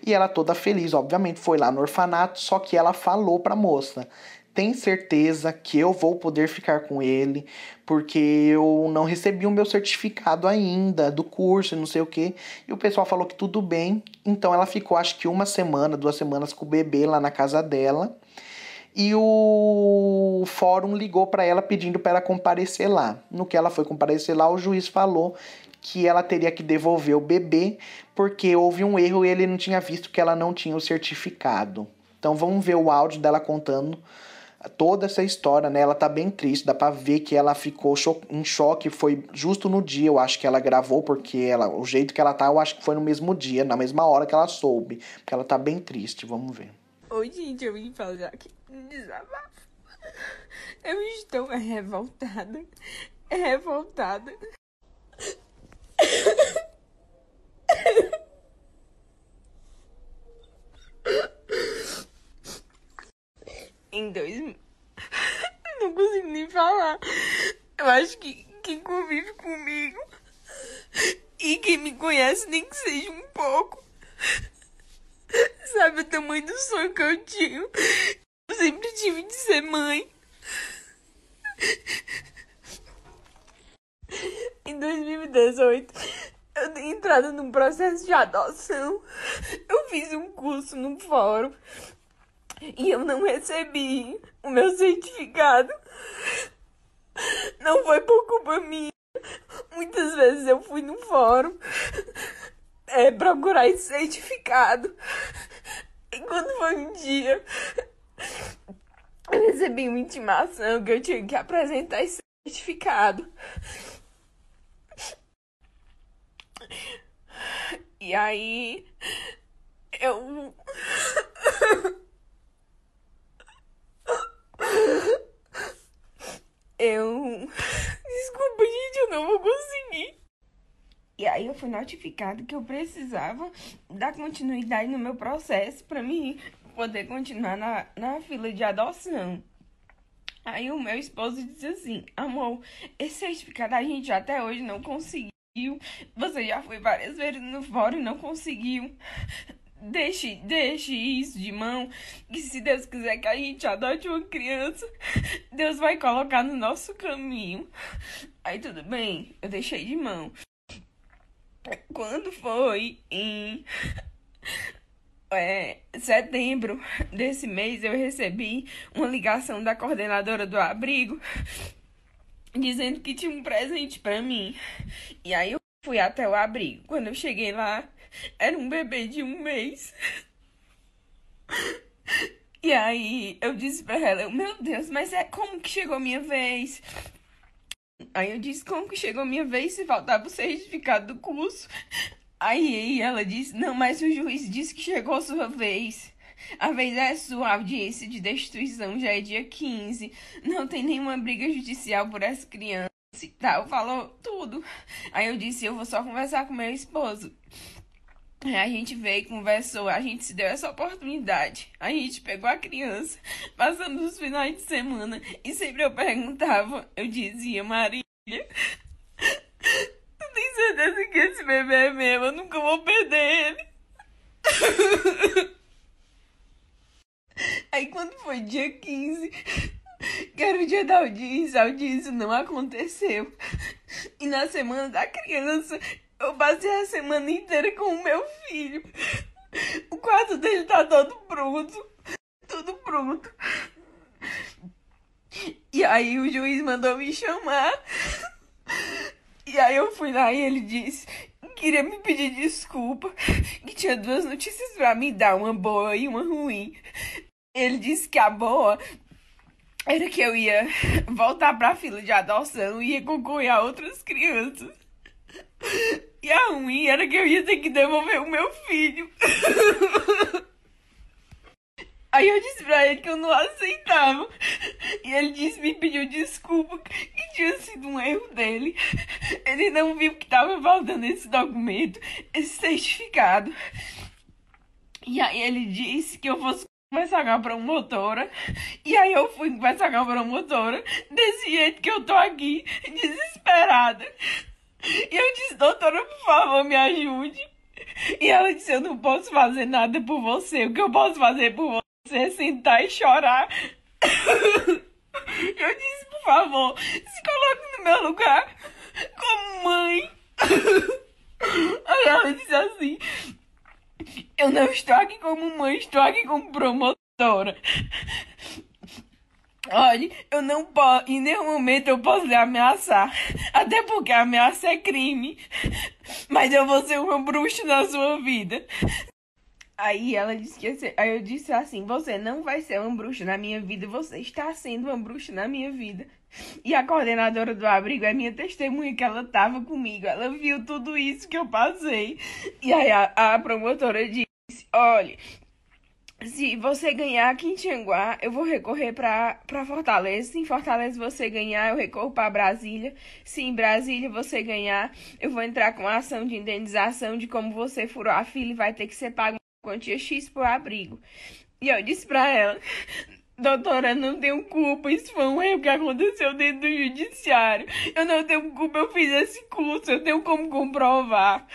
E ela toda feliz, obviamente, foi lá no orfanato, só que ela falou para a moça: tem certeza que eu vou poder ficar com ele, porque eu não recebi o meu certificado ainda do curso, não sei o que. E o pessoal falou que tudo bem. Então ela ficou acho que uma semana, duas semanas com o bebê lá na casa dela e o fórum ligou para ela pedindo para ela comparecer lá. No que ela foi comparecer lá, o juiz falou que ela teria que devolver o bebê porque houve um erro e ele não tinha visto que ela não tinha o certificado. Então vamos ver o áudio dela contando toda essa história, né? Ela tá bem triste, dá para ver que ela ficou em choque, foi justo no dia, eu acho que ela gravou porque ela, o jeito que ela tá, eu acho que foi no mesmo dia, na mesma hora que ela soube, porque ela tá bem triste, vamos ver. Oi, gente, eu vim falar aqui desabafo. Eu estou revoltada. Revoltada. Em dois. Não consigo nem falar. Eu acho que quem convive comigo e quem me conhece, nem que seja um pouco, sabe o tamanho do sonho que eu tinha. Eu sempre tive de ser mãe. Em 2018, eu dei entrada num processo de adoção. Eu fiz um curso no fórum e eu não recebi o meu certificado. Não foi por culpa minha. Muitas vezes eu fui no fórum é, procurar esse certificado. E quando foi um dia, eu recebi uma intimação que eu tinha que apresentar esse certificado. E aí eu eu desculpa, gente, eu não vou conseguir. E aí eu fui notificado que eu precisava dar continuidade no meu processo para mim poder continuar na, na fila de adoção. Aí o meu esposo disse assim: Amor, esse certificado a gente até hoje não conseguiu. Você já foi várias vezes no fórum e não conseguiu. Deixe, deixe isso de mão. Que se Deus quiser que a gente adote uma criança, Deus vai colocar no nosso caminho. Aí tudo bem, eu deixei de mão. Quando foi em é, setembro desse mês, eu recebi uma ligação da coordenadora do abrigo dizendo que tinha um presente para mim. E aí eu fui até o abrigo. Quando eu cheguei lá, era um bebê de um mês. E aí eu disse pra ela, meu Deus, mas é como que chegou minha vez? Aí eu disse, como que chegou minha vez se faltava o certificado do curso? Aí ela disse: Não, mas o juiz disse que chegou a sua vez. A vez é sua, audiência de destruição já é dia 15. Não tem nenhuma briga judicial por essa criança e tal. Falou tudo. Aí eu disse: Eu vou só conversar com meu esposo. A gente veio, conversou, a gente se deu essa oportunidade. A gente pegou a criança, passando os finais de semana. E sempre eu perguntava, eu dizia, Marília tenho certeza que esse bebê é meu. Eu nunca vou perder ele. Aí quando foi dia 15, que era o dia da audiência, a audiência não aconteceu. E na semana da criança, eu passei a semana inteira com o meu filho. O quarto dele tá todo pronto. Tudo pronto. E aí o juiz mandou me chamar. E aí eu fui lá e ele disse queria me pedir desculpa, que tinha duas notícias para me dar, uma boa e uma ruim. Ele disse que a boa era que eu ia voltar pra fila de adoção e ia concorrer a outras crianças. E a ruim era que eu ia ter que devolver o meu filho. Aí eu disse pra ele que eu não aceitava. E ele disse, me pediu desculpa, que tinha sido um erro dele. Ele não viu que tava faltando esse documento, esse certificado. E aí ele disse que eu fosse conversar com a promotora. E aí eu fui conversar com a promotora, desse jeito que eu tô aqui, desesperada. E eu disse, doutora, por favor, me ajude. E ela disse, eu não posso fazer nada por você. O que eu posso fazer por você? você sentar e chorar. Eu disse, por favor, se coloque no meu lugar como mãe. Aí ela disse assim: Eu não estou aqui como mãe, estou aqui como promotora. Olha, eu não posso, em nenhum momento eu posso lhe ameaçar. Até porque ameaça é crime. Mas eu vou ser uma bruxa na sua vida. Aí ela disse que ser, aí eu disse assim: "Você não vai ser uma bruxa na minha vida, você está sendo uma bruxa na minha vida". E a coordenadora do abrigo é minha testemunha que ela estava comigo. Ela viu tudo isso que eu passei. E aí a, a promotora disse: "Olha, se você ganhar aqui em Tianguá, eu vou recorrer para Fortaleza. Se em Fortaleza você ganhar, eu recorro para Brasília. Se em Brasília você ganhar, eu vou entrar com a ação de indenização de como você furou a fila e vai ter que ser pago quantia X por abrigo. E eu disse pra ela, doutora, não tenho culpa, isso foi um erro que aconteceu dentro do judiciário. Eu não tenho culpa, eu fiz esse curso, eu tenho como comprovar.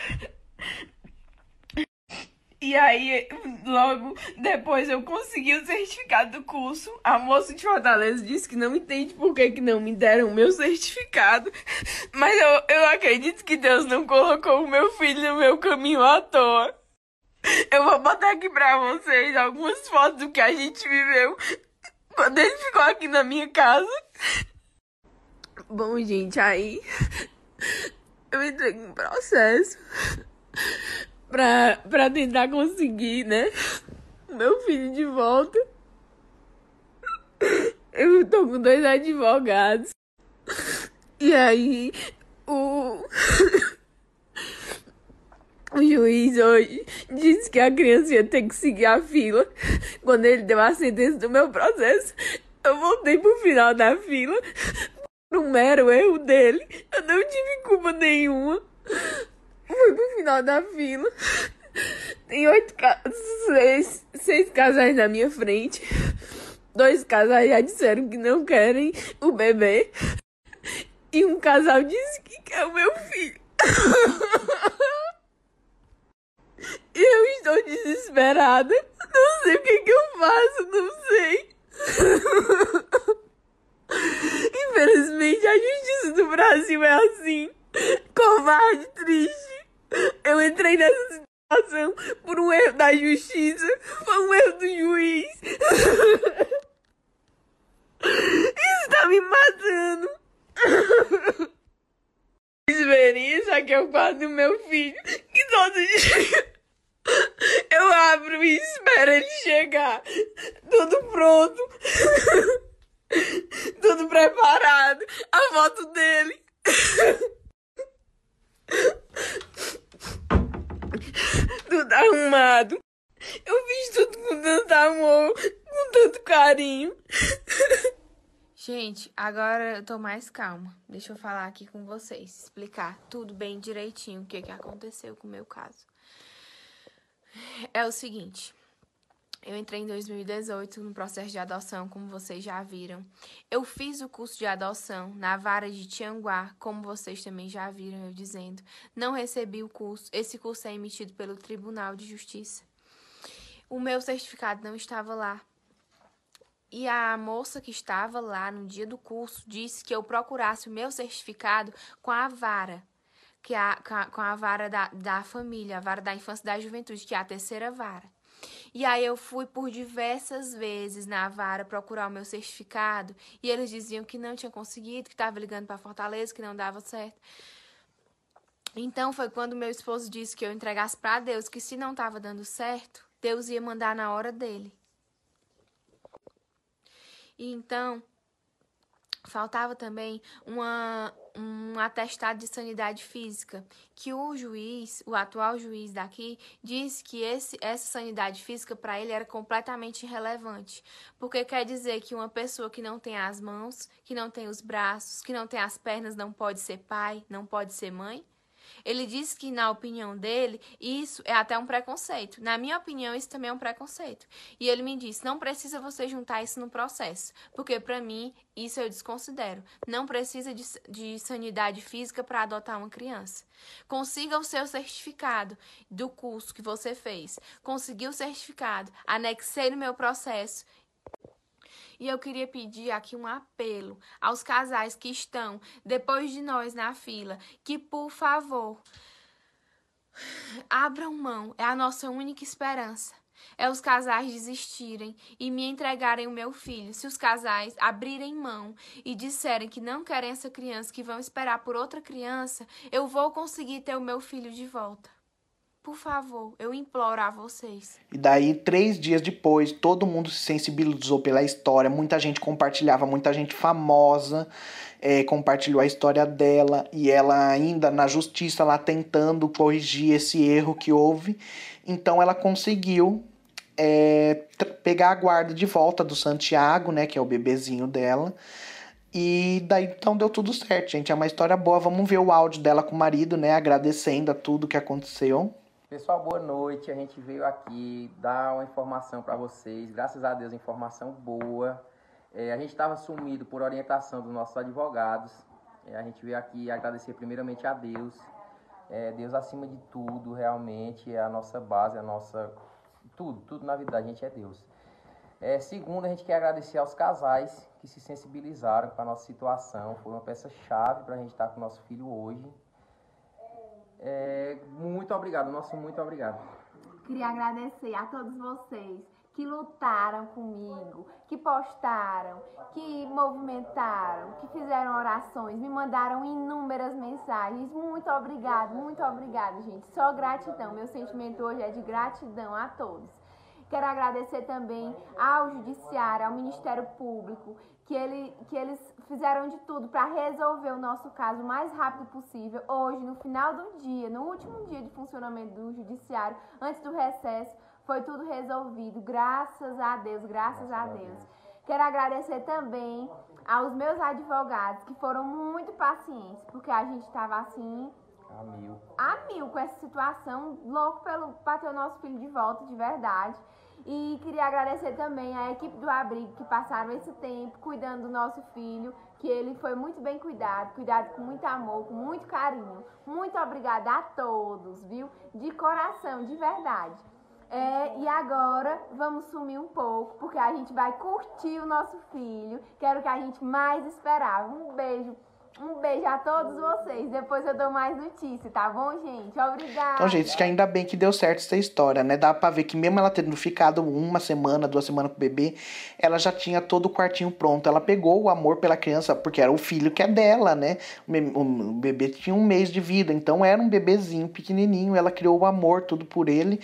E aí, logo depois eu consegui o certificado do curso. A moça de Fortaleza disse que não entende por que, que não me deram o meu certificado. Mas eu, eu acredito que Deus não colocou o meu filho no meu caminho à toa. Eu vou botar aqui pra vocês algumas fotos do que a gente viveu quando ele ficou aqui na minha casa. Bom, gente, aí eu entrei com um processo pra, pra tentar conseguir, né? Meu filho de volta. Eu tô com dois advogados. E aí, o. O juiz hoje disse que a criança ia ter que seguir a fila. Quando ele deu a sentença do meu processo, eu voltei pro final da fila. Por um mero erro dele. Eu não tive culpa nenhuma. Fui pro final da fila. Tem oito seis, seis casais na minha frente. Dois casais já disseram que não querem o bebê. E um casal disse que quer o meu filho. Eu estou desesperada. Não sei o que, que eu faço, não sei. Infelizmente, a justiça do Brasil é assim. Covarde, triste. Eu entrei nessa situação por um erro da justiça. Foi um erro do juiz. Isso tá me matando. Verem, isso aqui é o do meu filho. Que todo dia. Eu abro e espero ele chegar. Tudo pronto. Tudo preparado. A foto dele. Tudo arrumado. Eu fiz tudo com tanto amor, com tanto carinho. Gente, agora eu tô mais calma. Deixa eu falar aqui com vocês, explicar tudo bem direitinho o que, que aconteceu com o meu caso. É o seguinte, eu entrei em 2018 no processo de adoção, como vocês já viram. Eu fiz o curso de adoção na vara de Tianguá, como vocês também já viram eu dizendo. Não recebi o curso. Esse curso é emitido pelo Tribunal de Justiça. O meu certificado não estava lá. E a moça que estava lá no dia do curso disse que eu procurasse o meu certificado com a vara que a, com a vara da, da família, a vara da infância e da juventude, que é a terceira vara. E aí eu fui por diversas vezes na vara procurar o meu certificado e eles diziam que não tinha conseguido, que estava ligando para Fortaleza, que não dava certo. Então foi quando meu esposo disse que eu entregasse para Deus que se não estava dando certo, Deus ia mandar na hora dele. E então faltava também uma, um atestado de sanidade física, que o juiz, o atual juiz daqui, disse que esse, essa sanidade física para ele era completamente irrelevante, porque quer dizer que uma pessoa que não tem as mãos, que não tem os braços, que não tem as pernas não pode ser pai, não pode ser mãe? Ele disse que, na opinião dele, isso é até um preconceito. Na minha opinião, isso também é um preconceito. E ele me disse: não precisa você juntar isso no processo, porque para mim isso eu desconsidero. Não precisa de, de sanidade física para adotar uma criança. Consiga o seu certificado do curso que você fez. Consegui o certificado, anexei no meu processo e eu queria pedir aqui um apelo aos casais que estão depois de nós na fila, que por favor abram mão, é a nossa única esperança. É os casais desistirem e me entregarem o meu filho. Se os casais abrirem mão e disserem que não querem essa criança, que vão esperar por outra criança, eu vou conseguir ter o meu filho de volta. Por favor, eu imploro a vocês. E daí, três dias depois, todo mundo se sensibilizou pela história. Muita gente compartilhava, muita gente famosa é, compartilhou a história dela. E ela ainda na justiça lá tentando corrigir esse erro que houve. Então ela conseguiu é, pegar a guarda de volta do Santiago, né? Que é o bebezinho dela. E daí então deu tudo certo, gente. É uma história boa. Vamos ver o áudio dela com o marido, né? Agradecendo a tudo que aconteceu. Pessoal, boa noite. A gente veio aqui dar uma informação para vocês. Graças a Deus, informação boa. É, a gente estava sumido por orientação dos nossos advogados. É, a gente veio aqui agradecer primeiramente a Deus. É, Deus acima de tudo, realmente, é a nossa base, a nossa. Tudo, tudo na vida da gente é Deus. É, segundo, a gente quer agradecer aos casais que se sensibilizaram com a nossa situação. Foi uma peça-chave para a gente estar com o nosso filho hoje. É, muito obrigado, nosso muito obrigado. Queria agradecer a todos vocês que lutaram comigo, que postaram, que movimentaram, que fizeram orações, me mandaram inúmeras mensagens. Muito obrigado, muito obrigado, gente. Só gratidão. Meu sentimento hoje é de gratidão a todos. Quero agradecer também ao Judiciário, ao Ministério Público, que, ele, que eles fizeram de tudo para resolver o nosso caso o mais rápido possível. Hoje, no final do dia, no último dia de funcionamento do Judiciário, antes do recesso, foi tudo resolvido. Graças a Deus, graças, graças a, Deus. Deus. Quero agradecer também aos meus advogados que foram muito pacientes, porque a gente estava assim. A mil. A mil com essa situação, louco pelo, ter o nosso filho de volta, de verdade. E queria agradecer também a equipe do abrigo que passaram esse tempo cuidando do nosso filho, que ele foi muito bem cuidado, cuidado com muito amor, com muito carinho. Muito obrigada a todos, viu? De coração, de verdade. É, e agora vamos sumir um pouco, porque a gente vai curtir o nosso filho, que era o que a gente mais esperava. Um beijo um beijo a todos vocês. Depois eu dou mais notícia, tá bom, gente? Obrigada. Então, gente, que ainda bem que deu certo essa história, né? Dá pra ver que mesmo ela tendo ficado uma semana, duas semanas com o bebê, ela já tinha todo o quartinho pronto. Ela pegou o amor pela criança, porque era o filho que é dela, né? O bebê tinha um mês de vida, então era um bebezinho pequenininho. Ela criou o amor, tudo por ele.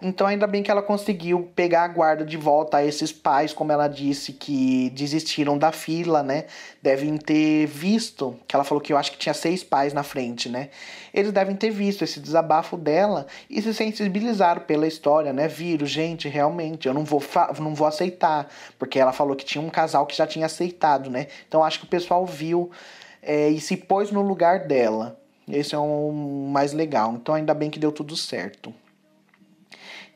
Então, ainda bem que ela conseguiu pegar a guarda de volta a esses pais, como ela disse, que desistiram da fila, né? Devem ter visto, que ela falou que eu acho que tinha seis pais na frente, né? Eles devem ter visto esse desabafo dela e se sensibilizaram pela história, né? Viram, gente, realmente, eu não vou, não vou aceitar, porque ela falou que tinha um casal que já tinha aceitado, né? Então, acho que o pessoal viu é, e se pôs no lugar dela. Esse é o um mais legal. Então, ainda bem que deu tudo certo.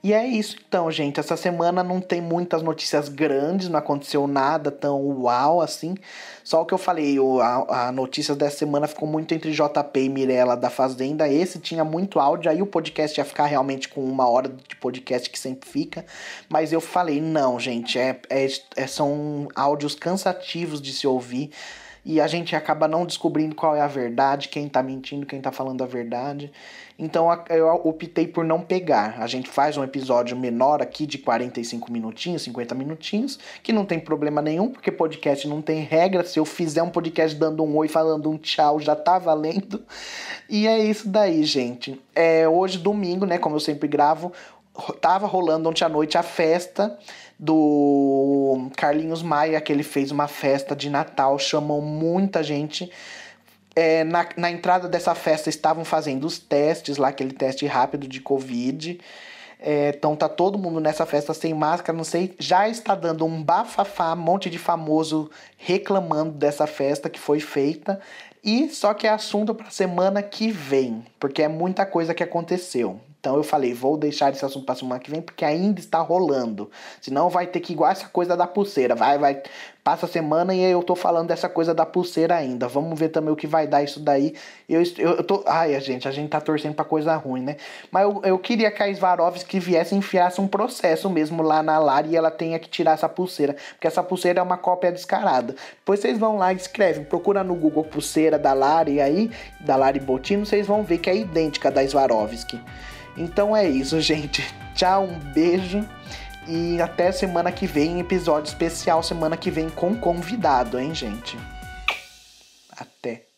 E é isso então, gente. Essa semana não tem muitas notícias grandes, não aconteceu nada tão uau assim. Só o que eu falei, a, a notícia dessa semana ficou muito entre JP e Mirella da Fazenda. Esse tinha muito áudio, aí o podcast ia ficar realmente com uma hora de podcast que sempre fica. Mas eu falei, não, gente, é, é, é são áudios cansativos de se ouvir e a gente acaba não descobrindo qual é a verdade, quem tá mentindo, quem tá falando a verdade. Então eu optei por não pegar. A gente faz um episódio menor aqui de 45 minutinhos, 50 minutinhos, que não tem problema nenhum, porque podcast não tem regra. Se eu fizer um podcast dando um oi, falando um tchau, já tá valendo. E é isso daí, gente. É hoje domingo, né, como eu sempre gravo, tava rolando ontem à noite a festa do Carlinhos Maia, que ele fez uma festa de Natal, chamou muita gente. É, na, na entrada dessa festa estavam fazendo os testes lá, aquele teste rápido de Covid. É, então tá todo mundo nessa festa sem máscara, não sei, já está dando um bafafá, um monte de famoso reclamando dessa festa que foi feita. E só que é assunto para semana que vem, porque é muita coisa que aconteceu. Então eu falei, vou deixar esse assunto para semana que vem, porque ainda está rolando. Senão vai ter que igual essa coisa da pulseira. Vai, vai, passa a semana e eu tô falando dessa coisa da pulseira ainda. Vamos ver também o que vai dar isso daí. Eu, eu, eu tô. Ai, a gente, a gente tá torcendo pra coisa ruim, né? Mas eu, eu queria que a Svarovski viesse e enfiasse um processo mesmo lá na Lari e ela tenha que tirar essa pulseira. Porque essa pulseira é uma cópia descarada. Depois vocês vão lá e escrevem, procura no Google pulseira da Lari aí, da Lari Botino, vocês vão ver que é idêntica da Svarovski. Então é isso, gente. Tchau, um beijo. E até semana que vem, episódio especial semana que vem com convidado, hein, gente? Até.